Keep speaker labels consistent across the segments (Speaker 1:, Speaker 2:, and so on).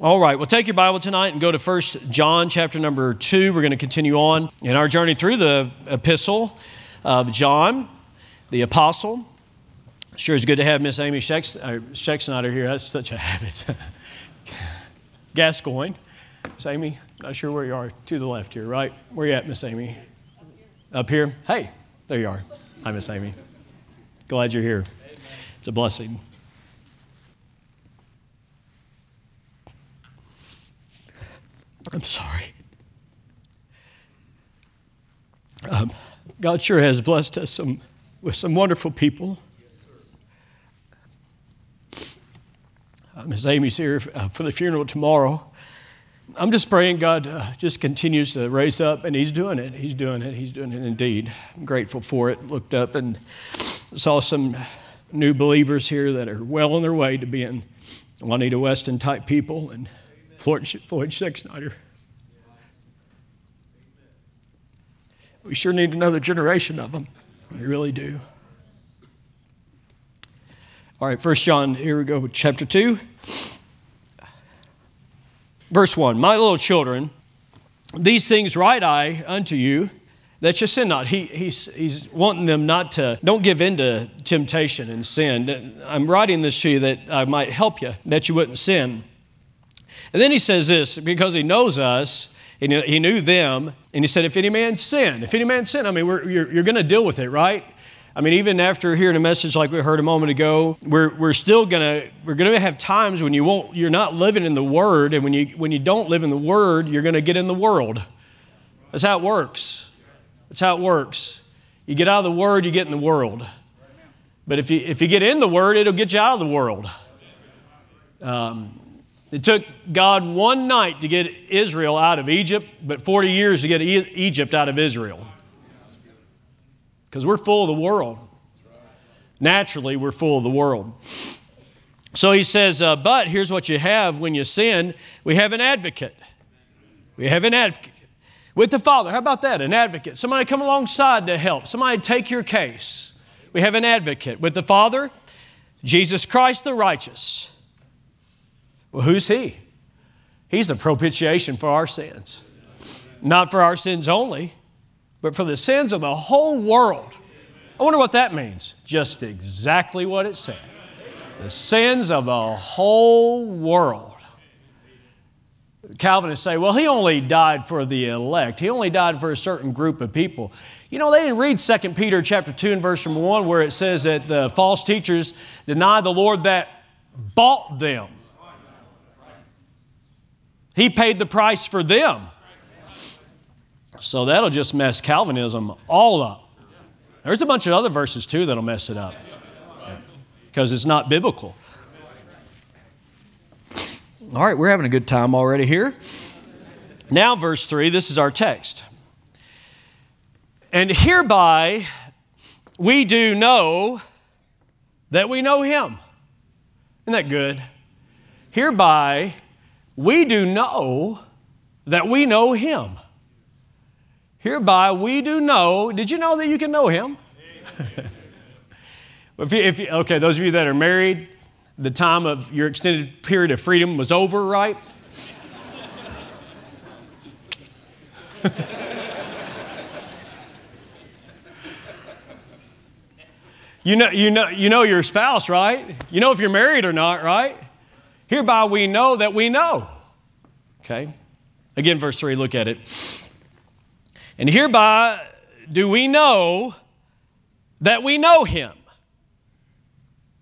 Speaker 1: All right, well, take your Bible tonight and go to 1 John chapter number 2. We're going to continue on in our journey through the epistle of John, the apostle. Sure, it's good to have Miss Amy Schexnayder uh, here. That's such a habit. Gascoigne. Miss Amy, not sure where you are. To the left here, right? Where you at, Miss Amy? Up here? Hey, there you are. Hi, Miss Amy. Glad you're here. It's a blessing. I'm sorry. Um, God sure has blessed us some, with some wonderful people. Uh, Ms. Amy's here uh, for the funeral tomorrow. I'm just praying God uh, just continues to raise up, and He's doing it. He's doing it. He's doing it indeed. I'm grateful for it. Looked up and saw some new believers here that are well on their way to being Juanita Weston type people and Floyd, Floyd Schexnayder. We sure need another generation of them. We really do. All right, First John, here we go, chapter 2. Verse 1 My little children, these things write I unto you that you sin not. He, he's, he's wanting them not to, don't give in to temptation and sin. I'm writing this to you that I might help you, that you wouldn't sin. And then he says this because he knows us, and he knew them, and he said, If any man sin, if any man sin, I mean, you're, you're going to deal with it, right? I mean, even after hearing a message like we heard a moment ago, we're, we're still gonna we're gonna have times when you won't you're not living in the Word, and when you when you don't live in the Word, you're gonna get in the world. That's how it works. That's how it works. You get out of the Word, you get in the world. But if you if you get in the Word, it'll get you out of the world. Um, it took God one night to get Israel out of Egypt, but 40 years to get e- Egypt out of Israel. Because we're full of the world. Naturally, we're full of the world. So he says, uh, but here's what you have when you sin we have an advocate. We have an advocate with the Father. How about that? An advocate. Somebody come alongside to help, somebody take your case. We have an advocate with the Father, Jesus Christ the righteous. Well, who's He? He's the propitiation for our sins. Not for our sins only, but for the sins of the whole world. I wonder what that means. Just exactly what it said the sins of the whole world. Calvinists say, well, he only died for the elect. He only died for a certain group of people. You know, they didn't read 2 Peter chapter 2 and verse number 1 where it says that the false teachers deny the Lord that bought them. He paid the price for them. So that'll just mess Calvinism all up. There's a bunch of other verses too that'll mess it up because it's not biblical. All right, we're having a good time already here. Now, verse 3, this is our text. And hereby we do know that we know him. Isn't that good? Hereby we do know that we know him. Hereby we do know. Did you know that you can know him? if you, if you, okay, those of you that are married, the time of your extended period of freedom was over, right? you, know, you, know, you know your spouse, right? You know if you're married or not, right? Hereby we know that we know. Okay? Again, verse 3, look at it. And hereby do we know that we know him.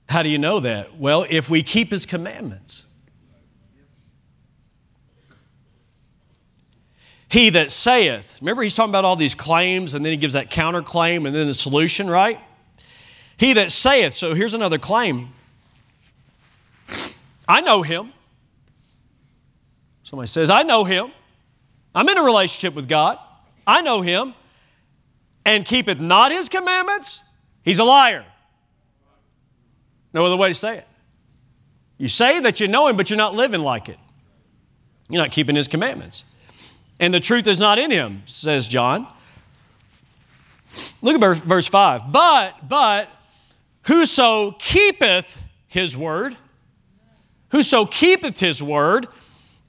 Speaker 1: How do you know that? Well, if we keep his commandments. He that saith, remember he's talking about all these claims and then he gives that counterclaim and then the solution, right? He that saith, so here's another claim I know him. Somebody says, I know him. I'm in a relationship with God. I know him. And keepeth not his commandments, he's a liar. No other way to say it. You say that you know Him, but you're not living like it. You're not keeping His commandments. And the truth is not in Him, says John. Look at verse 5. But, but, whoso keepeth His word, whoso keepeth His word,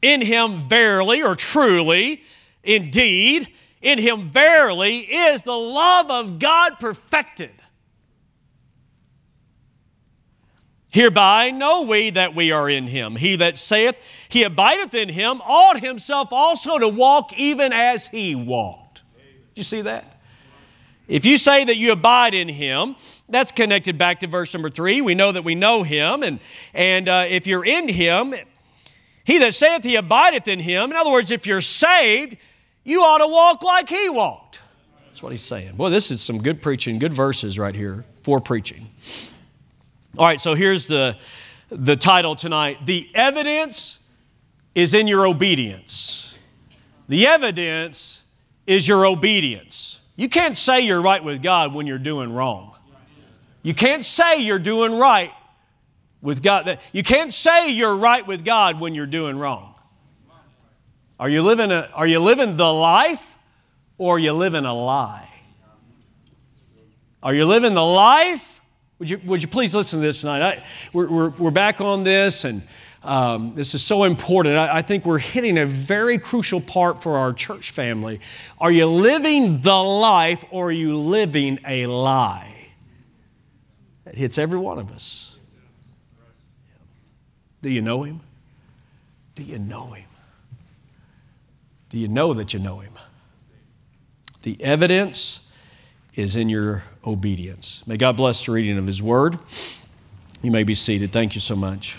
Speaker 1: in him verily or truly, indeed, in him verily is the love of God perfected. Hereby know we that we are in him. He that saith he abideth in him ought himself also to walk even as he walked. Did you see that? If you say that you abide in him, that's connected back to verse number three. We know that we know him, and, and uh, if you're in him, he that saith he abideth in him, in other words, if you're saved, you ought to walk like he walked. That's what he's saying. Boy, this is some good preaching, good verses right here for preaching. All right, so here's the, the title tonight The Evidence is in Your Obedience. The evidence is your obedience. You can't say you're right with God when you're doing wrong. You can't say you're doing right with God. You can't say you're right with God when you're doing wrong. Are you living, a, are you living the life or are you living a lie? Are you living the life? Would you, would you please listen to this tonight? I, we're, we're, we're back on this, and um, this is so important. I, I think we're hitting a very crucial part for our church family. Are you living the life or are you living a lie? That hits every one of us. Do you know Him? Do you know Him? Do you know that you know Him? The evidence is in your obedience. May God bless the reading of His Word. You may be seated. Thank you so much.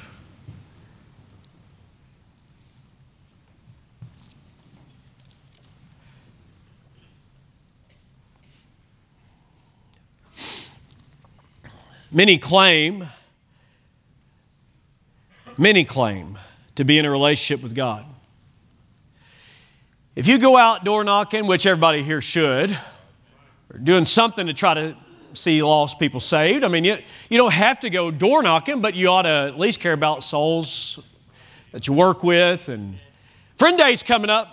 Speaker 1: Many claim, many claim to be in a relationship with God. If you go out door knocking, which everybody here should, or doing something to try to see lost people saved, I mean, you, you don't have to go door knocking, but you ought to at least care about souls that you work with. And Friend Day's coming up.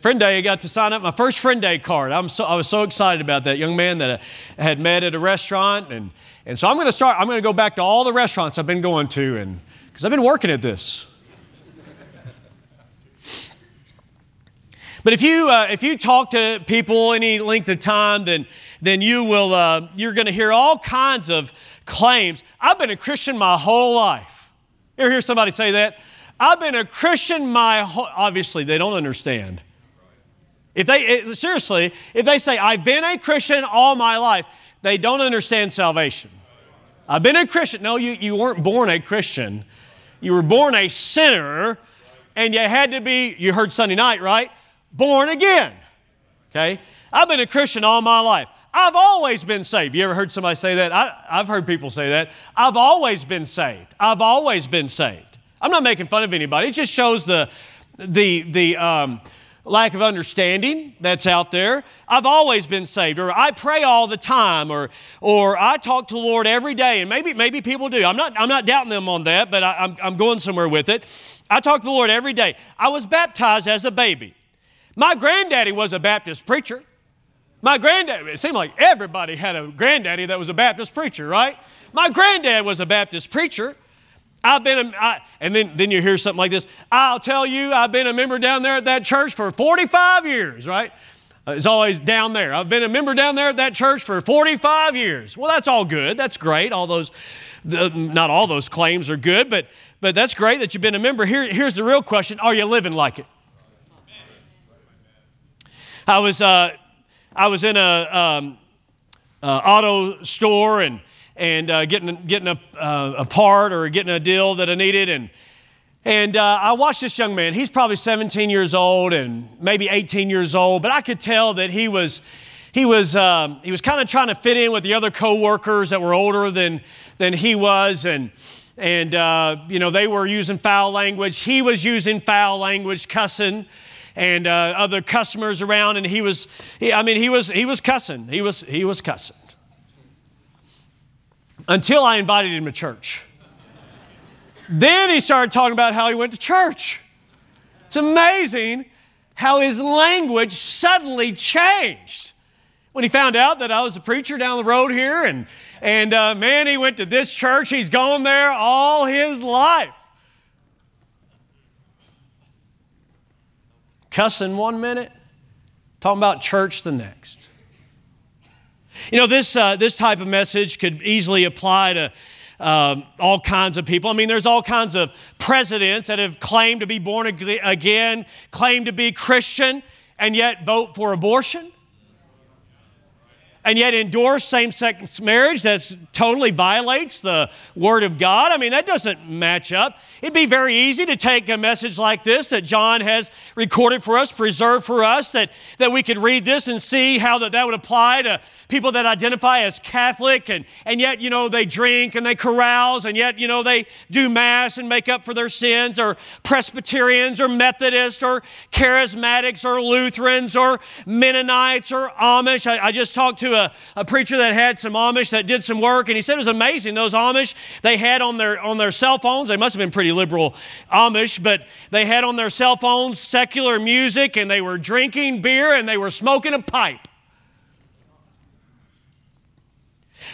Speaker 1: Friend Day, I got to sign up my first Friend Day card. I'm so, I was so excited about that young man that I had met at a restaurant. And, and so I'm going to start, I'm going to go back to all the restaurants I've been going to, and because I've been working at this. But if you, uh, if you talk to people any length of time, then, then you will, uh, you're going to hear all kinds of claims. I've been a Christian my whole life. You ever hear somebody say that? I've been a Christian my whole, obviously they don't understand. If they, it, seriously, if they say, I've been a Christian all my life, they don't understand salvation. I've been a Christian. No, you, you weren't born a Christian. You were born a sinner, and you had to be, you heard Sunday night, right? Born again. Okay? I've been a Christian all my life. I've always been saved. You ever heard somebody say that? I, have heard people say that. I've always been saved. I've always been saved. I'm not making fun of anybody. It just shows the, the, the, um, lack of understanding that's out there. I've always been saved, or I pray all the time, or, or I talk to the Lord every day. And maybe, maybe people do. I'm not, I'm not doubting them on that, but I, I'm, I'm going somewhere with it. I talk to the Lord every day. I was baptized as a baby. My granddaddy was a Baptist preacher. My granddad, it seemed like everybody had a granddaddy that was a Baptist preacher, right? My granddad was a Baptist preacher. I've been, a, I, and then, then you hear something like this. I'll tell you, I've been a member down there at that church for 45 years, right? Uh, it's always down there. I've been a member down there at that church for 45 years. Well, that's all good. That's great. All those, the, not all those claims are good, but, but that's great that you've been a member. Here, here's the real question Are you living like it? I was, uh, I was in a um, uh, auto store and and uh, getting, getting a, uh, a part or getting a deal that I needed. And, and uh, I watched this young man. He's probably 17 years old and maybe 18 years old, but I could tell that he was, he was, um, he was kind of trying to fit in with the other coworkers that were older than, than he was. And, and uh, you know, they were using foul language. He was using foul language, cussing and uh, other customers around and he was—I mean he was he was cussing he was he was cussing until I invited him to church. then he started talking about how he went to church. It's amazing how his language suddenly changed when he found out that I was a preacher down the road here, and, and uh, man, he went to this church. He's gone there all his life. Cussing one minute, talking about church the next. You know, this, uh, this type of message could easily apply to um, all kinds of people. I mean, there's all kinds of presidents that have claimed to be born again, claim to be Christian, and yet vote for abortion and yet endorse same sex marriage that totally violates the Word of God. I mean, that doesn't match up. It'd be very easy to take a message like this that John has recorded for us, preserved for us, that, that we could read this and see how that, that would apply to people that identify as Catholic and, and yet, you know, they drink and they carouse and yet, you know, they do Mass and make up for their sins, or Presbyterians or Methodists or Charismatics or Lutherans or Mennonites or Amish. I, I just talked to a, a preacher that had some Amish that did some work, and he said it was amazing. Those Amish, they had on their, on their cell phones, they must have been pretty liberal Amish, but they had on their cell phones secular music, and they were drinking beer, and they were smoking a pipe.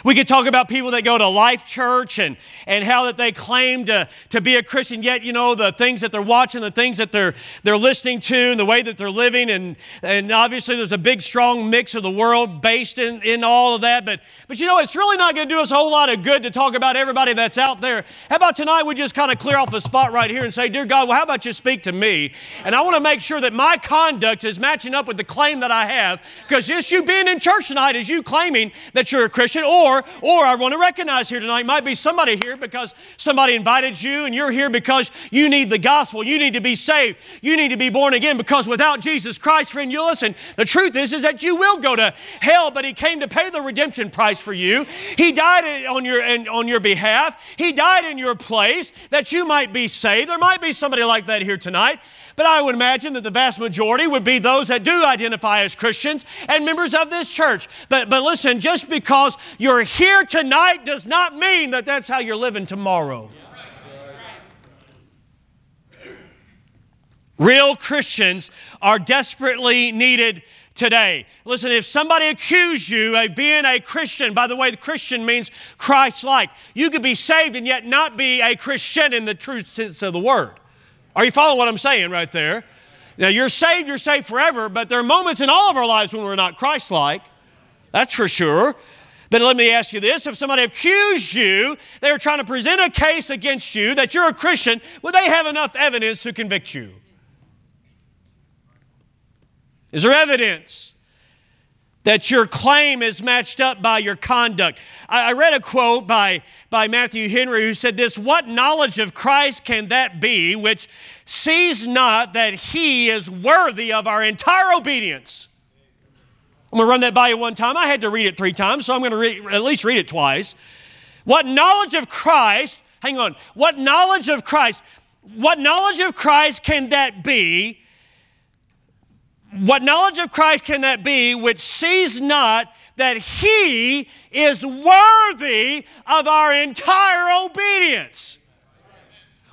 Speaker 1: We could talk about people that go to Life Church and, and how that they claim to, to be a Christian, yet, you know, the things that they're watching, the things that they're, they're listening to, and the way that they're living. And, and obviously, there's a big, strong mix of the world based in, in all of that. But, but, you know, it's really not going to do us a whole lot of good to talk about everybody that's out there. How about tonight we just kind of clear off a spot right here and say, Dear God, well, how about you speak to me? And I want to make sure that my conduct is matching up with the claim that I have. Because just you being in church tonight is you claiming that you're a Christian, or or, or I want to recognize here tonight might be somebody here because somebody invited you and you're here because you need the gospel. You need to be saved. You need to be born again because without Jesus Christ, friend, you listen. The truth is, is that you will go to hell, but He came to pay the redemption price for you. He died on your, on your behalf. He died in your place that you might be saved. There might be somebody like that here tonight. But I would imagine that the vast majority would be those that do identify as Christians and members of this church. But, but listen, just because you're here tonight does not mean that that's how you're living tomorrow. Real Christians are desperately needed today. Listen, if somebody accused you of being a Christian, by the way, the Christian means Christ like, you could be saved and yet not be a Christian in the true sense of the word. Are you following what I'm saying right there? Now, you're saved, you're saved forever, but there are moments in all of our lives when we're not Christ like. That's for sure. But let me ask you this if somebody accused you, they were trying to present a case against you that you're a Christian, would they have enough evidence to convict you? Is there evidence? That your claim is matched up by your conduct. I, I, read a quote by, by Matthew Henry who said this What knowledge of Christ can that be which sees not that he is worthy of our entire obedience? I'm going to run that by you one time. I had to read it three times, so I'm going to re- at least read it twice. What knowledge of Christ, hang on, what knowledge of Christ, what knowledge of Christ can that be what knowledge of Christ can that be which sees not that He is worthy of our entire obedience?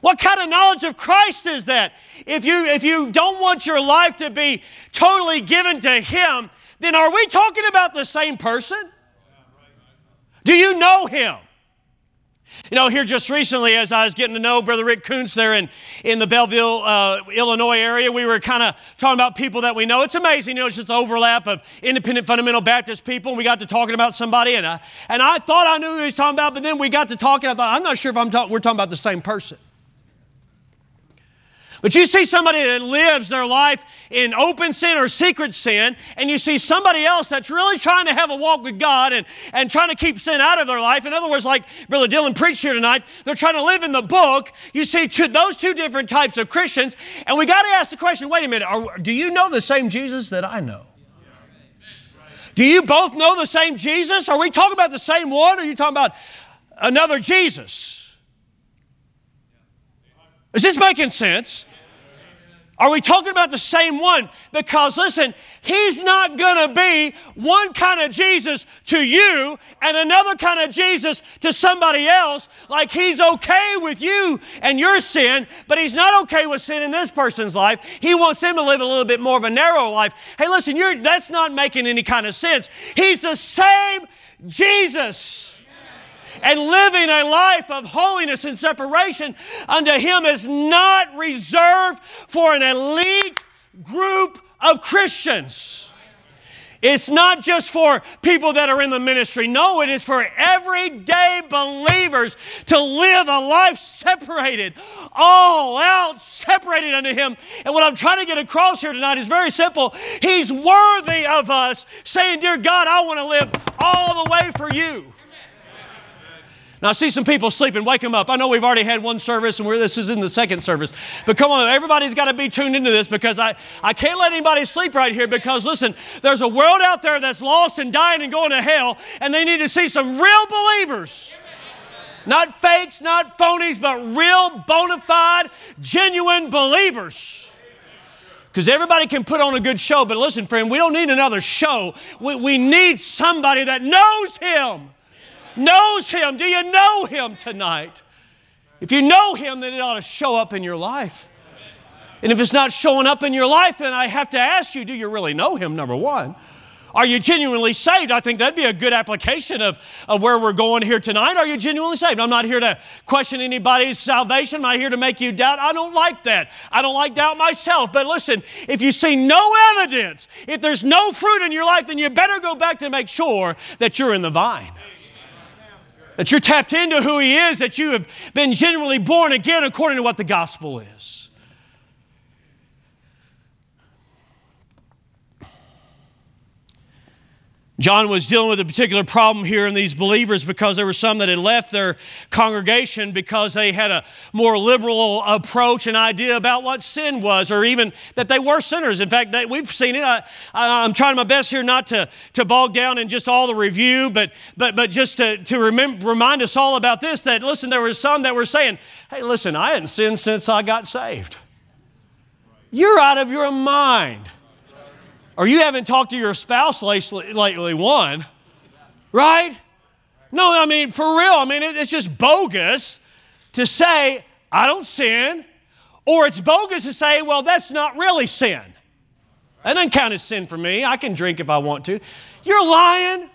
Speaker 1: What kind of knowledge of Christ is that? If you, if you don't want your life to be totally given to Him, then are we talking about the same person? Do you know Him? You know, here just recently, as I was getting to know Brother Rick Kuntz there in, in the Belleville, uh, Illinois area, we were kind of talking about people that we know. It's amazing, you know, it's just the overlap of independent fundamental Baptist people. And we got to talking about somebody, and I, and I thought I knew who he was talking about, but then we got to talking. I thought, I'm not sure if I'm talk- we're talking about the same person. But you see somebody that lives their life in open sin or secret sin, and you see somebody else that's really trying to have a walk with God and, and trying to keep sin out of their life. In other words, like Brother Dylan preached here tonight, they're trying to live in the book. You see two, those two different types of Christians, and we got to ask the question wait a minute, are, do you know the same Jesus that I know? Do you both know the same Jesus? Are we talking about the same one, or are you talking about another Jesus? Is this making sense? Are we talking about the same one? Because listen, he's not going to be one kind of Jesus to you and another kind of Jesus to somebody else. Like he's okay with you and your sin, but he's not okay with sin in this person's life. He wants him to live a little bit more of a narrow life. Hey, listen, that's not making any kind of sense. He's the same Jesus and living a life of holiness and separation unto Him is not reserved for an elite group of Christians. It's not just for people that are in the ministry. No, it is for everyday believers to live a life separated, all out, separated unto Him. And what I'm trying to get across here tonight is very simple. He's worthy of us saying, Dear God, I want to live all the way for you. Now, I see some people sleeping. Wake them up. I know we've already had one service and this is in the second service. But come on, everybody's got to be tuned into this because I, I can't let anybody sleep right here because, listen, there's a world out there that's lost and dying and going to hell, and they need to see some real believers. Not fakes, not phonies, but real, bona fide, genuine believers. Because everybody can put on a good show, but listen, friend, we don't need another show. We, we need somebody that knows Him knows Him. Do you know Him tonight? If you know Him, then it ought to show up in your life. And if it's not showing up in your life, then I have to ask you do you really know Him, number one? Are you genuinely saved? I think that'd be a good application of, of where we're going here tonight. Are you genuinely saved? I'm not here to question anybody's salvation. I'm not here to make you doubt. I don't like that. I don't like doubt myself. But listen, if you see no evidence, if there's no fruit in your life, then you better go back to make sure that you're in the vine that you're tapped into who He is, that you have been genuinely born again according to what the gospel is. John was dealing with a particular problem here in these believers because there were some that had left their congregation because they had a more liberal approach and idea about what sin was, or even that they were sinners. In fact, we've seen it. I, am trying my best here not to, to bog down in just all the review, but, but, but just to, to remind us all about this that, listen, there were some that were saying, hey, listen, I hadn't sinned since I got saved. You're out of your mind or you haven't talked to your spouse lately, one, right? No, I mean, for real, I mean, it's just bogus to say, I don't sin, or it's bogus to say, well, that's not really sin. That doesn't count as sin for me. I can drink if I want to. You're lying.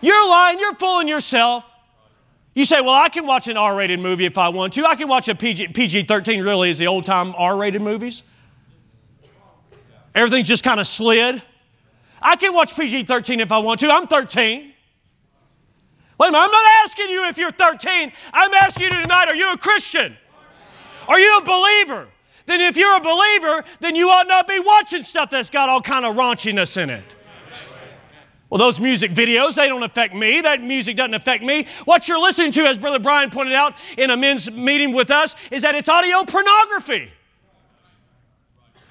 Speaker 1: You're lying. You're fooling yourself. You say, well, I can watch an R rated movie if I want to. I can watch a PG 13, really, is the old time R rated movies. Everything's just kind of slid. I can watch PG 13 if I want to. I'm 13. Wait a minute, I'm not asking you if you're 13. I'm asking you tonight are you a Christian? Are you a believer? Then if you're a believer, then you ought not be watching stuff that's got all kind of raunchiness in it. Well, those music videos, they don't affect me. That music doesn't affect me. What you're listening to, as Brother Brian pointed out in a men's meeting with us, is that it's audio pornography.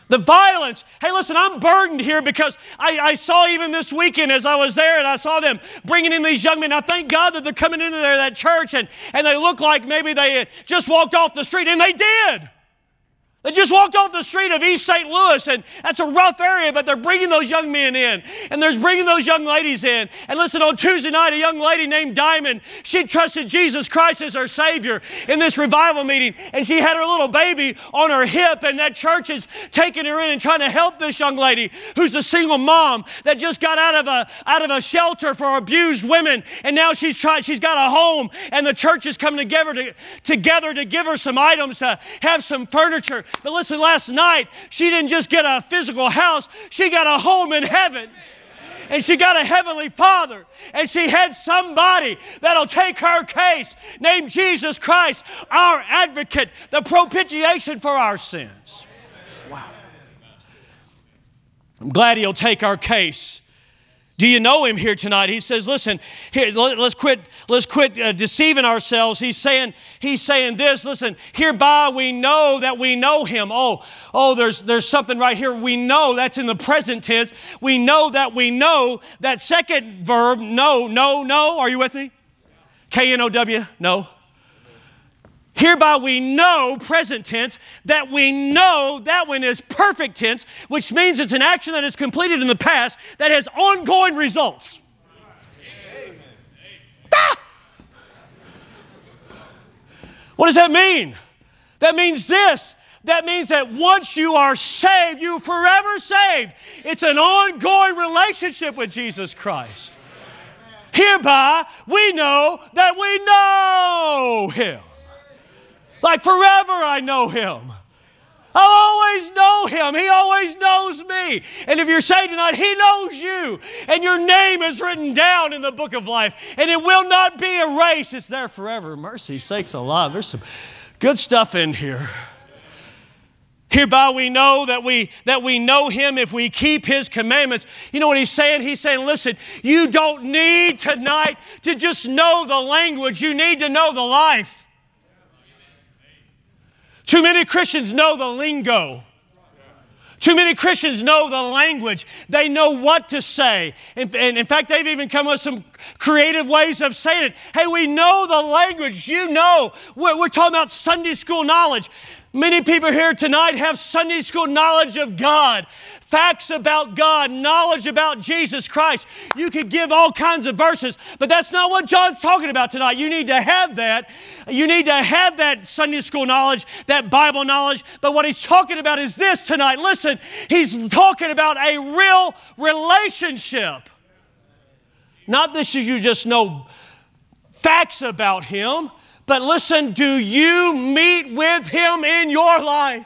Speaker 1: The violence. Hey, listen, I'm burdened here because I, I, saw even this weekend as I was there and I saw them bringing in these young men. Now, thank God that they're coming into there, that church and, and they look like maybe they just walked off the street, and they did. They just walked off the street of East St. Louis, and that's a rough area, but they're bringing those young men in, and they're bringing those young ladies in. And listen, on Tuesday night, a young lady named Diamond, she trusted Jesus Christ as her Savior in this revival meeting, and she had her little baby on her hip, and that church is taking her in and trying to help this young lady who's a single mom that just got out of a out of a shelter for abused women, and now she's trying, she's got a home, and the church is coming together to, together to give her some items to have some furniture. But listen, last night, she didn't just get a physical house, she got a home in heaven. And she got a heavenly father. And she had somebody that'll take her case, named Jesus Christ, our advocate, the propitiation for our sins. Wow. I'm glad he'll take our case. Do you know him here tonight? He says, listen, here, let, us quit, let's quit uh, deceiving ourselves. He's saying, he's saying this, listen, hereby we know that we know him. Oh, oh, there's, there's something right here. We know that's in the present tense. We know that we know that second verb, no, no, no. Are you with me? K N O W, no. Hereby we know, present tense, that we know that one is perfect tense, which means it's an action that is completed in the past that has ongoing results. Ah! What does that mean? That means this. That means that once you are saved, you forever saved. It's an ongoing relationship with Jesus Christ. Hereby we know that we know Him. Like forever I know him. I'll always know him. He always knows me. And if you're saved tonight, he knows you. And your name is written down in the book of life. And it will not be erased. It's there forever. Mercy sakes alive. There's some good stuff in here. Hereby we know that we that we know him if we keep his commandments. You know what he's saying? He's saying, listen, you don't need tonight to just know the language, you need to know the life. Too many Christians know the lingo. Too many Christians know the language. They know what to say. And, in fact, they've even come up with some creative ways of saying it. Hey, we know the language. You know. We're, talking about Sunday school knowledge. Many people here tonight have Sunday school knowledge of God, facts about God, knowledge about Jesus Christ. You could give all kinds of verses, but that's not what John's talking about tonight. You need to have that. You need to have that Sunday school knowledge, that Bible knowledge. But what he's talking about is this tonight. Listen, he's talking about a real relationship. Not that you just know facts about him, but listen, do you meet with Him in your life?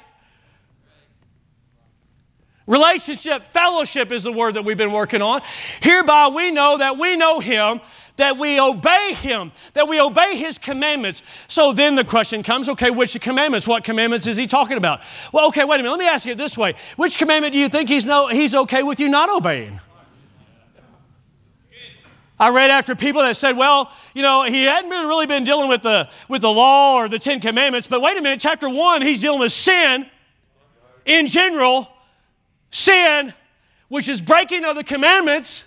Speaker 1: Relationship, fellowship is the word that we've been working on. Hereby we know that we know Him, that we obey Him, that we obey His commandments. So then the question comes okay, which commandments? What commandments is He talking about? Well, okay, wait a minute. Let me ask you this way Which commandment do you think He's, no, he's okay with you not obeying? I read after people that said, well, you know, he hadn't been really been dealing with the, with the law or the Ten Commandments, but wait a minute, chapter one, he's dealing with sin in general, sin, which is breaking of the commandments.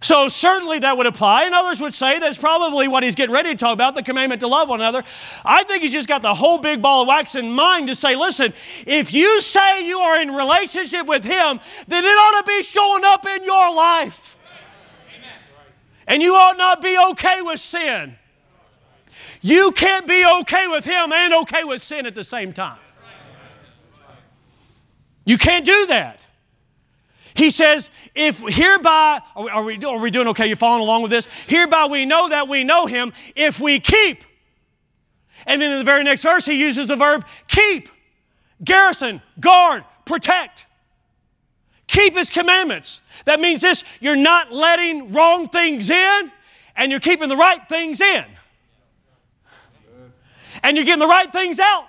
Speaker 1: So certainly that would apply. And others would say that's probably what he's getting ready to talk about, the commandment to love one another. I think he's just got the whole big ball of wax in mind to say, listen, if you say you are in relationship with him, then it ought to be showing up in your life. And you ought not be okay with sin. You can't be okay with Him and okay with sin at the same time. You can't do that. He says, if hereby, are we, are we doing okay? You're following along with this? Hereby we know that we know Him if we keep. And then in the very next verse, he uses the verb keep, garrison, guard, protect. Keep his commandments. That means this you're not letting wrong things in, and you're keeping the right things in. And you're getting the right things out.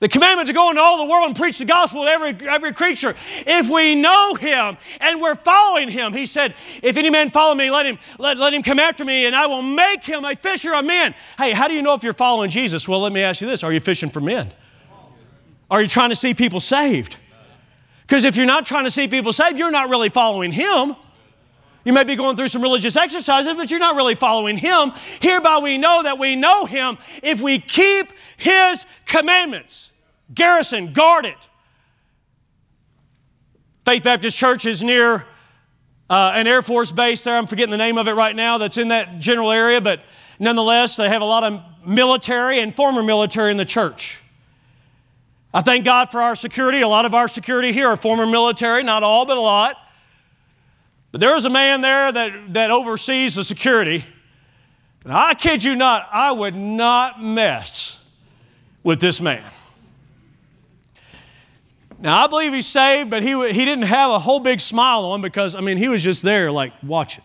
Speaker 1: The commandment to go into all the world and preach the gospel to every, every creature. If we know him and we're following him, he said, If any man follow me, let him, let, let him come after me, and I will make him a fisher of men. Hey, how do you know if you're following Jesus? Well, let me ask you this Are you fishing for men? Are you trying to see people saved? Because if you're not trying to see people saved, you're not really following Him. You may be going through some religious exercises, but you're not really following Him. Hereby we know that we know Him if we keep His commandments. Garrison, guard it. Faith Baptist Church is near uh, an Air Force base there. I'm forgetting the name of it right now that's in that general area, but nonetheless, they have a lot of military and former military in the church. I thank God for our security. A lot of our security here are former military, not all, but a lot. But there is a man there that, that oversees the security. And I kid you not, I would not mess with this man. Now, I believe he's saved, but he, he didn't have a whole big smile on because, I mean, he was just there, like, watching.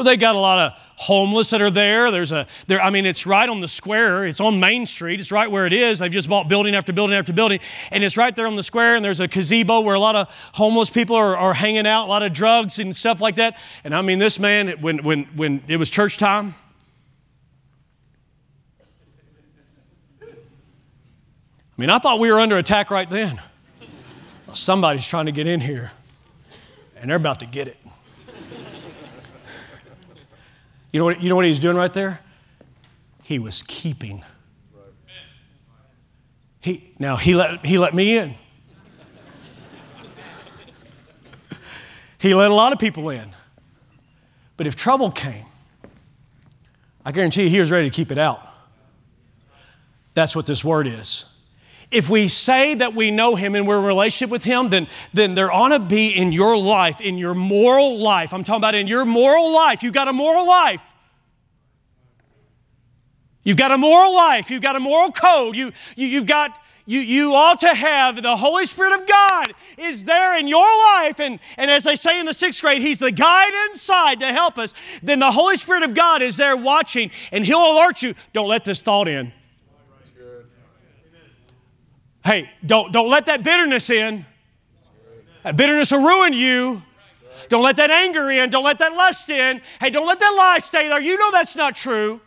Speaker 1: Well, they got a lot of homeless that are there. There's a, there, I mean, it's right on the square. It's on Main Street. It's right where it is. They've just bought building after building after building. And it's right there on the square. And there's a gazebo where a lot of homeless people are, are hanging out, a lot of drugs and stuff like that. And I mean, this man, when, when, when it was church time, I mean, I thought we were under attack right then. Somebody's trying to get in here, and they're about to get it. You know what, you know what he was doing right there? He was keeping. He, now, he let, he let me in. he let a lot of people in. But if trouble came, I guarantee you he was ready to keep it out. That's what this word is. If we say that we know him and we're in relationship with him, then, then there ought to be in your life, in your moral life, I'm talking about in your moral life, you've got a moral life. You've got a moral life, you've got a moral code, you, you, you've got you, you ought to have the Holy Spirit of God is there in your life. And, and as they say in the sixth grade, He's the guide inside to help us. Then the Holy Spirit of God is there watching and He'll alert you. Don't let this thought in. Hey, don't, don't let that bitterness in. That bitterness will ruin you. Don't let that anger in. Don't let that lust in. Hey, don't let that lie stay there. You know that's not true.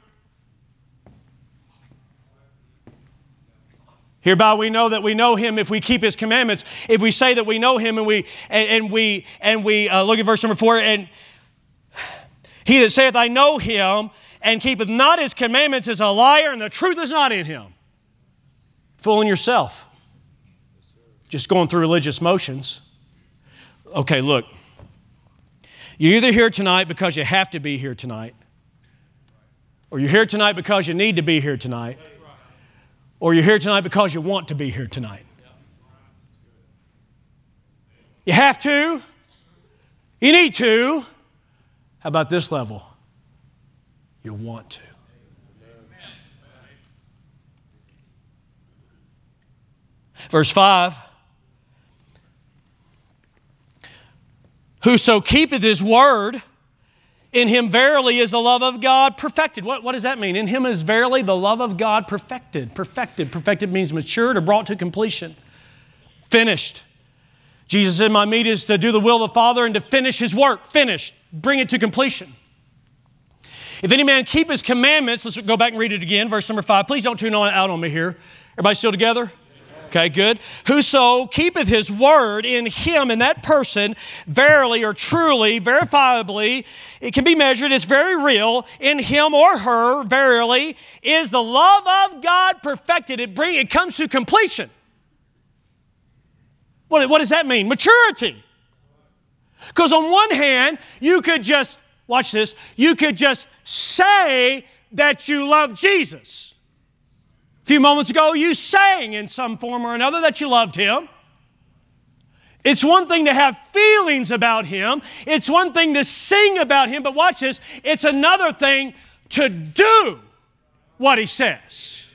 Speaker 1: Hereby we know that we know him if we keep his commandments. If we say that we know him and we and, and we and we uh, look at verse number four and he that saith I know him and keepeth not his commandments is a liar and the truth is not in him. Fooling yourself. Just going through religious motions. Okay, look. You're either here tonight because you have to be here tonight, or you're here tonight because you need to be here tonight or you're here tonight because you want to be here tonight. You have to. You need to. How about this level? You want to. Verse 5 Whoso keepeth his word, in him verily is the love of God perfected. What, what does that mean? In him is verily the love of God perfected. Perfected. Perfected means matured or brought to completion. Finished. Jesus said, My meat is to do the will of the Father and to finish his work. Finished. Bring it to completion. If any man keep his commandments, let's go back and read it again, verse number five. Please don't tune on, out on me here. Everybody still together? Okay, good. Whoso keepeth his word in him, in that person, verily or truly, verifiably, it can be measured, it's very real, in him or her, verily, is the love of God perfected. It, bring, it comes to completion. What, what does that mean? Maturity. Because on one hand, you could just, watch this, you could just say that you love Jesus. A few moments ago, you sang in some form or another that you loved him. It's one thing to have feelings about him, it's one thing to sing about him, but watch this, it's another thing to do what he says.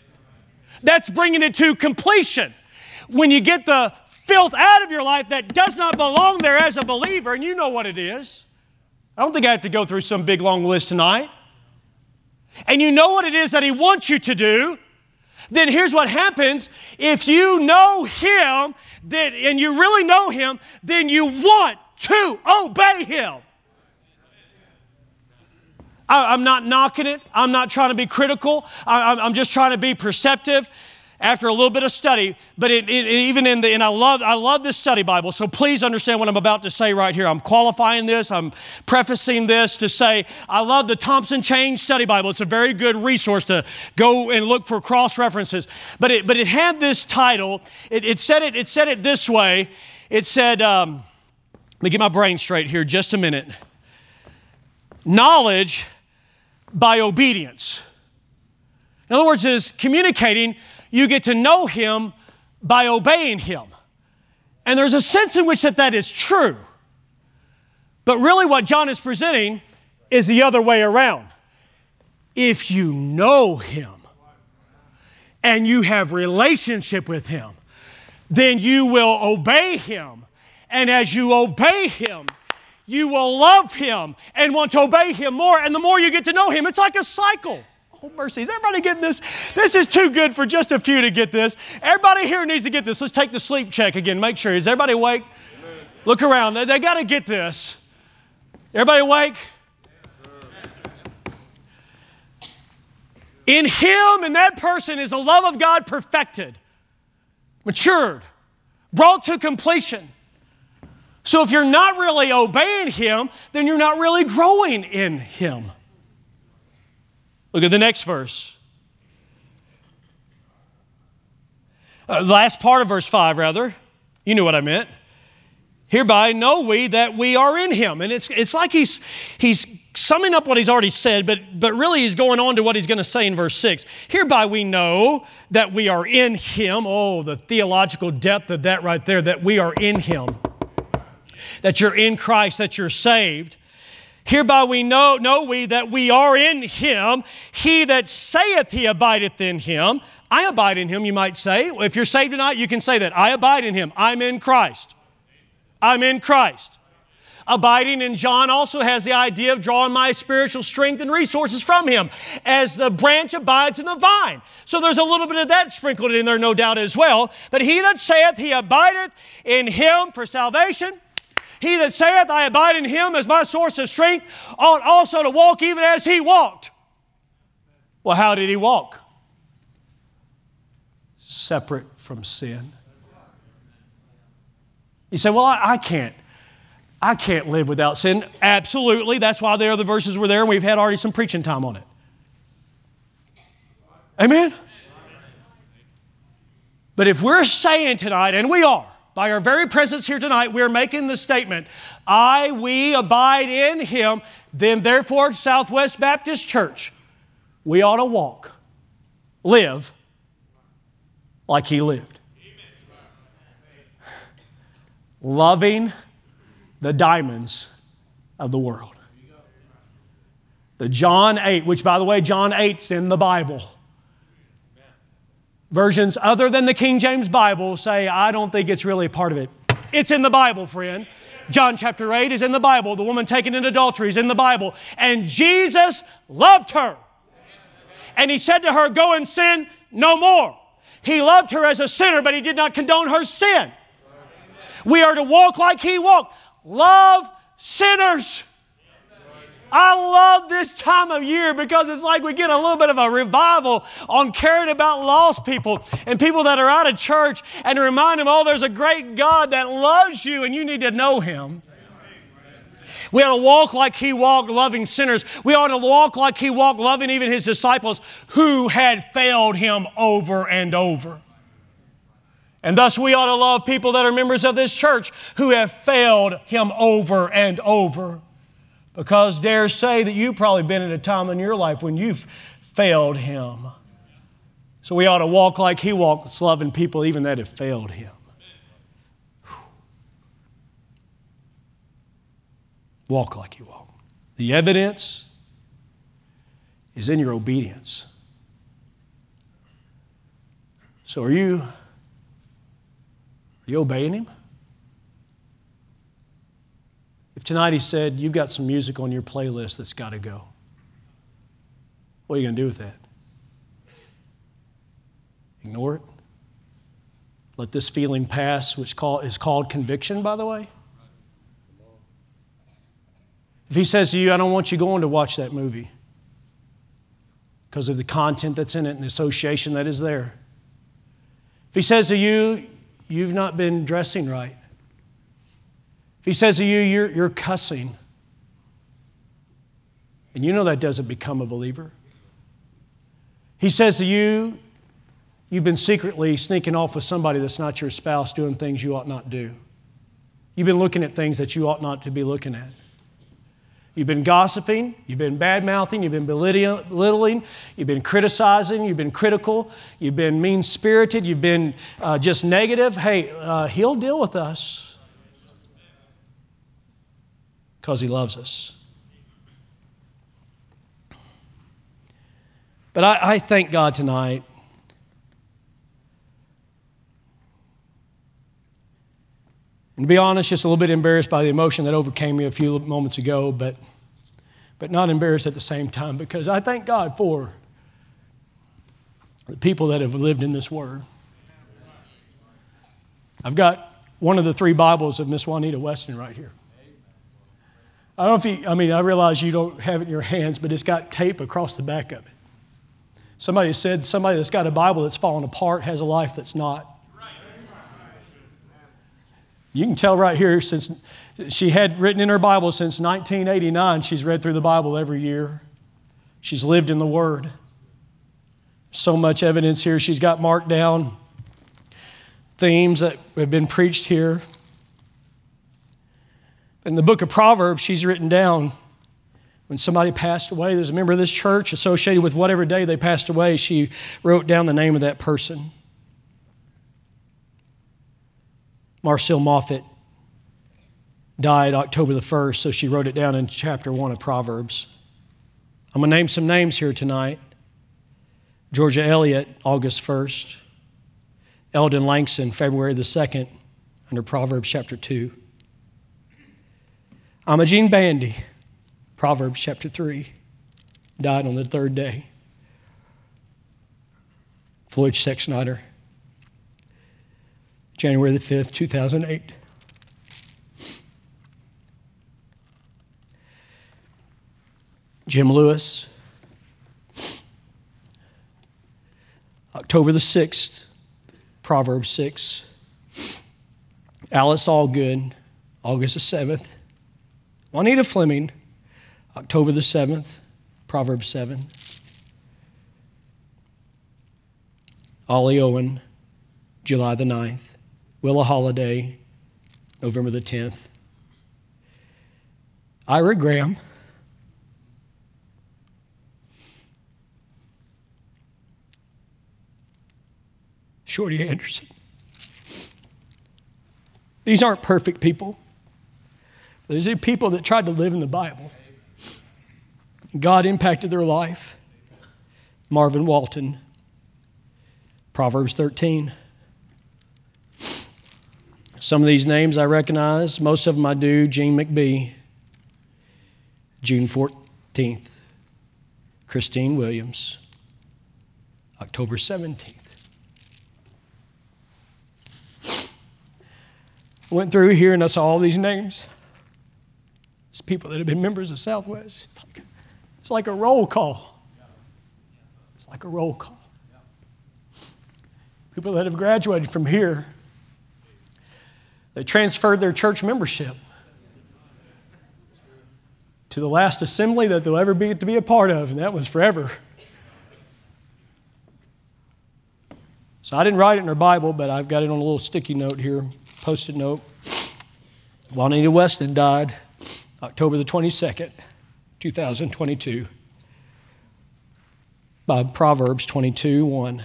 Speaker 1: That's bringing it to completion. When you get the filth out of your life that does not belong there as a believer, and you know what it is. I don't think I have to go through some big long list tonight. And you know what it is that he wants you to do then here's what happens. If you know Him then, and you really know Him, then you want to obey Him. I, am not knocking it. I'm not trying to be critical. I, I'm just trying to be perceptive after a little bit of study. But it, it, even in the, and I love, I love this study Bible. So please understand what I'm about to say right here. I'm qualifying this. I'm prefacing this to say I love the Thompson Chain Study Bible. It's a very good resource to go and look for cross references. But it, but it had this title. It, it said it. It said it this way. It said, um, let me get my brain straight here just a minute. Knowledge by obedience. In other words, is communicating you get to know Him by obeying Him. And there's a sense in which that, that is true. But really, what John is presenting is the other way around. If you know Him and you have relationship with Him, then you will obey Him. And as you obey Him, you will love Him and want to obey Him more. And the more you get to know Him, it's like a cycle. Oh, mercy. Is everybody getting this? This is too good for just a few to get this. Everybody here needs to get this. Let's take the sleep check again. Make sure. Is everybody awake? Amen. Look around. They, they got to get this. Everybody awake? In him and that person is the love of God perfected, matured, brought to completion. So if you're not really obeying him, then you're not really growing in him. Look at the next verse. Uh, last part of verse 5, rather. You knew what I meant. Hereby know we that we are in him. And it's, it's like he's, he's summing up what he's already said, but, but really he's going on to what he's going to say in verse 6. Hereby we know that we are in him. Oh, the theological depth of that right there, that we are in him. That you're in Christ, that you're saved. Hereby we know, know we that we are in him. He that saith he abideth in him. I abide in him, you might say. If you're saved tonight, you can say that. I abide in him. I'm in Christ. I'm in Christ. Abiding in John also has the idea of drawing my spiritual strength and resources from him as the branch abides in the vine. So there's a little bit of that sprinkled in there, no doubt, as well. But he that saith he abideth in him for salvation, he that saith, I abide in him as my source of strength, ought also to walk even as he walked. Well, how did he walk? Separate from sin. You say, Well, I, I can't. I can't live without sin. Absolutely. That's why the verses were there, and we've had already some preaching time on it. Amen? But if we're saying tonight, and we are, by our very presence here tonight, we're making the statement, I, we abide in him, then therefore, Southwest Baptist Church, we ought to walk, live like he lived. Loving the diamonds of the world. The John 8, which by the way, John 8's in the Bible. Versions other than the King James Bible say, I don't think it's really a part of it. It's in the Bible, friend. John chapter 8 is in the Bible. The woman taken in adultery is in the Bible. And Jesus loved her. And he said to her, Go and sin no more. He loved her as a sinner, but he did not condone her sin. We are to walk like he walked. Love sinners. I love this time of year because it's like we get a little bit of a revival on caring about lost people and people that are out of church and remind them, oh, there's a great God that loves you and you need to know Him. We ought to walk like He walked, loving sinners. We ought to walk like He walked, loving even His disciples who had failed Him over and over. And thus, we ought to love people that are members of this church who have failed Him over and over. Because dare say that you've probably been at a time in your life when you've failed Him. So we ought to walk like He walks, loving people even that have failed Him. Walk like He walked. The evidence is in your obedience. So are you, are you obeying Him? If tonight he said, You've got some music on your playlist that's got to go, what are you going to do with that? Ignore it? Let this feeling pass, which is called conviction, by the way? If he says to you, I don't want you going to watch that movie because of the content that's in it and the association that is there. If he says to you, You've not been dressing right, he says to you, you're, you're cussing, and you know that doesn't become a believer. He says to you, you've been secretly sneaking off with somebody that's not your spouse doing things you ought not do. You've been looking at things that you ought not to be looking at. You've been gossiping, you've been bad mouthing, you've been belittling, you've been criticizing, you've been critical, you've been mean spirited, you've been uh, just negative. Hey, uh, He'll deal with us because He loves us. But I, I thank God tonight. And to be honest, just a little bit embarrassed by the emotion that overcame me a few moments ago, but, but not embarrassed at the same time because I thank God for the people that have lived in this Word. I've got one of the three Bibles of Miss Juanita Weston right here. I don't know if you, I mean, I realize you don't have it in your hands, but it's got tape across the back of it. Somebody said somebody that's got a Bible that's fallen apart has a life that's not. You can tell right here, since she had written in her Bible since 1989, she's read through the Bible every year. She's lived in the Word. So much evidence here. She's got marked down themes that have been preached here. In the book of Proverbs, she's written down when somebody passed away, there's a member of this church associated with whatever day they passed away, she wrote down the name of that person. Marcel Moffat died October the 1st, so she wrote it down in chapter 1 of Proverbs. I'm going to name some names here tonight. Georgia Elliott, August 1st. Eldon Langston, February the 2nd, under Proverbs chapter 2. Imogene Bandy, Proverbs chapter 3, died on the third day. Floyd Sexsnyder, January the 5th, 2008. Jim Lewis, October the 6th, Proverbs 6. Alice Allgood, August the 7th. Juanita Fleming, October the 7th, Proverbs 7. Ollie Owen, July the 9th. Willa Holiday, November the 10th. Ira Graham, Shorty Anderson. These aren't perfect people. These are people that tried to live in the Bible. God impacted their life. Marvin Walton, Proverbs 13. Some of these names I recognize, most of them I do. Gene McBee, June 14th. Christine Williams, October 17th. Went through here and I saw all these names. People that have been members of Southwest. It's like, it's like a roll call. It's like a roll call. People that have graduated from here, they transferred their church membership to the last assembly that they'll ever be to be a part of, and that was forever. So I didn't write it in our Bible, but I've got it on a little sticky note here, post it note. Juanita Weston died October the 22nd, 2022. By Proverbs 22 1.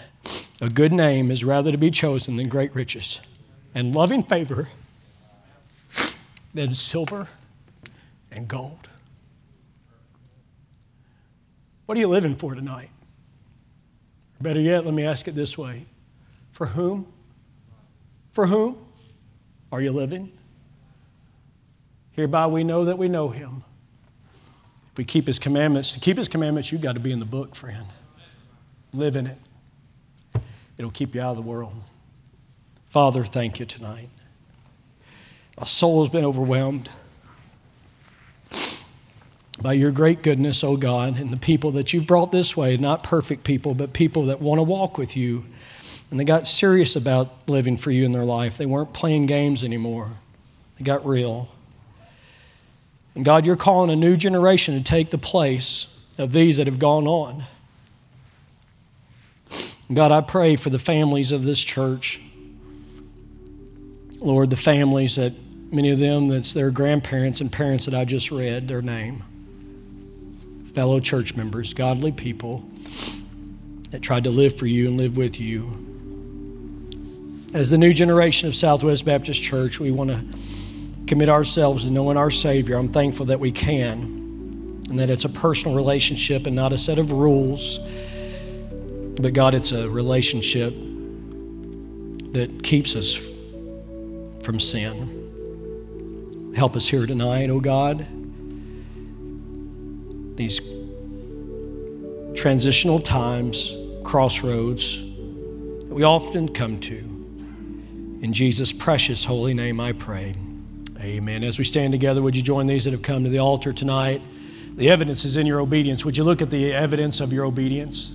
Speaker 1: A good name is rather to be chosen than great riches, and loving favor than silver and gold. What are you living for tonight? Better yet, let me ask it this way For whom? For whom are you living? Hereby we know that we know him. If we keep his commandments, to keep his commandments, you've got to be in the book, friend. Live in it. It'll keep you out of the world. Father, thank you tonight. My soul has been overwhelmed by your great goodness, oh God, and the people that you've brought this way, not perfect people, but people that want to walk with you. And they got serious about living for you in their life. They weren't playing games anymore, they got real. And God, you're calling a new generation to take the place of these that have gone on. God, I pray for the families of this church. Lord, the families that many of them that's their grandparents and parents that I just read their name. Fellow church members, godly people that tried to live for you and live with you. As the new generation of Southwest Baptist Church, we want to commit ourselves to knowing our Savior, I'm thankful that we can and that it's a personal relationship and not a set of rules. But God, it's a relationship that keeps us from sin. Help us here tonight, oh God. These transitional times, crossroads that we often come to. In Jesus' precious holy name, I pray. Amen. As we stand together, would you join these that have come to the altar tonight? The evidence is in your obedience. Would you look at the evidence of your obedience?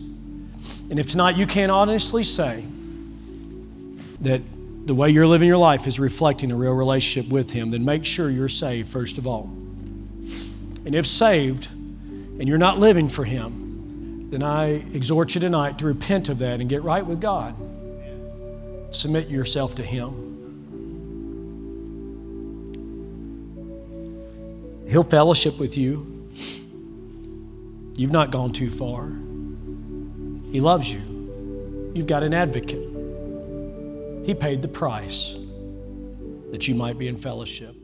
Speaker 1: And if tonight you can't honestly say that the way you're living your life is reflecting a real relationship with Him, then make sure you're saved first of all. And if saved and you're not living for Him, then I exhort you tonight to repent of that and get right with God. Submit yourself to Him. He'll fellowship with you. You've not gone too far. He loves you. You've got an advocate. He paid the price that you might be in fellowship.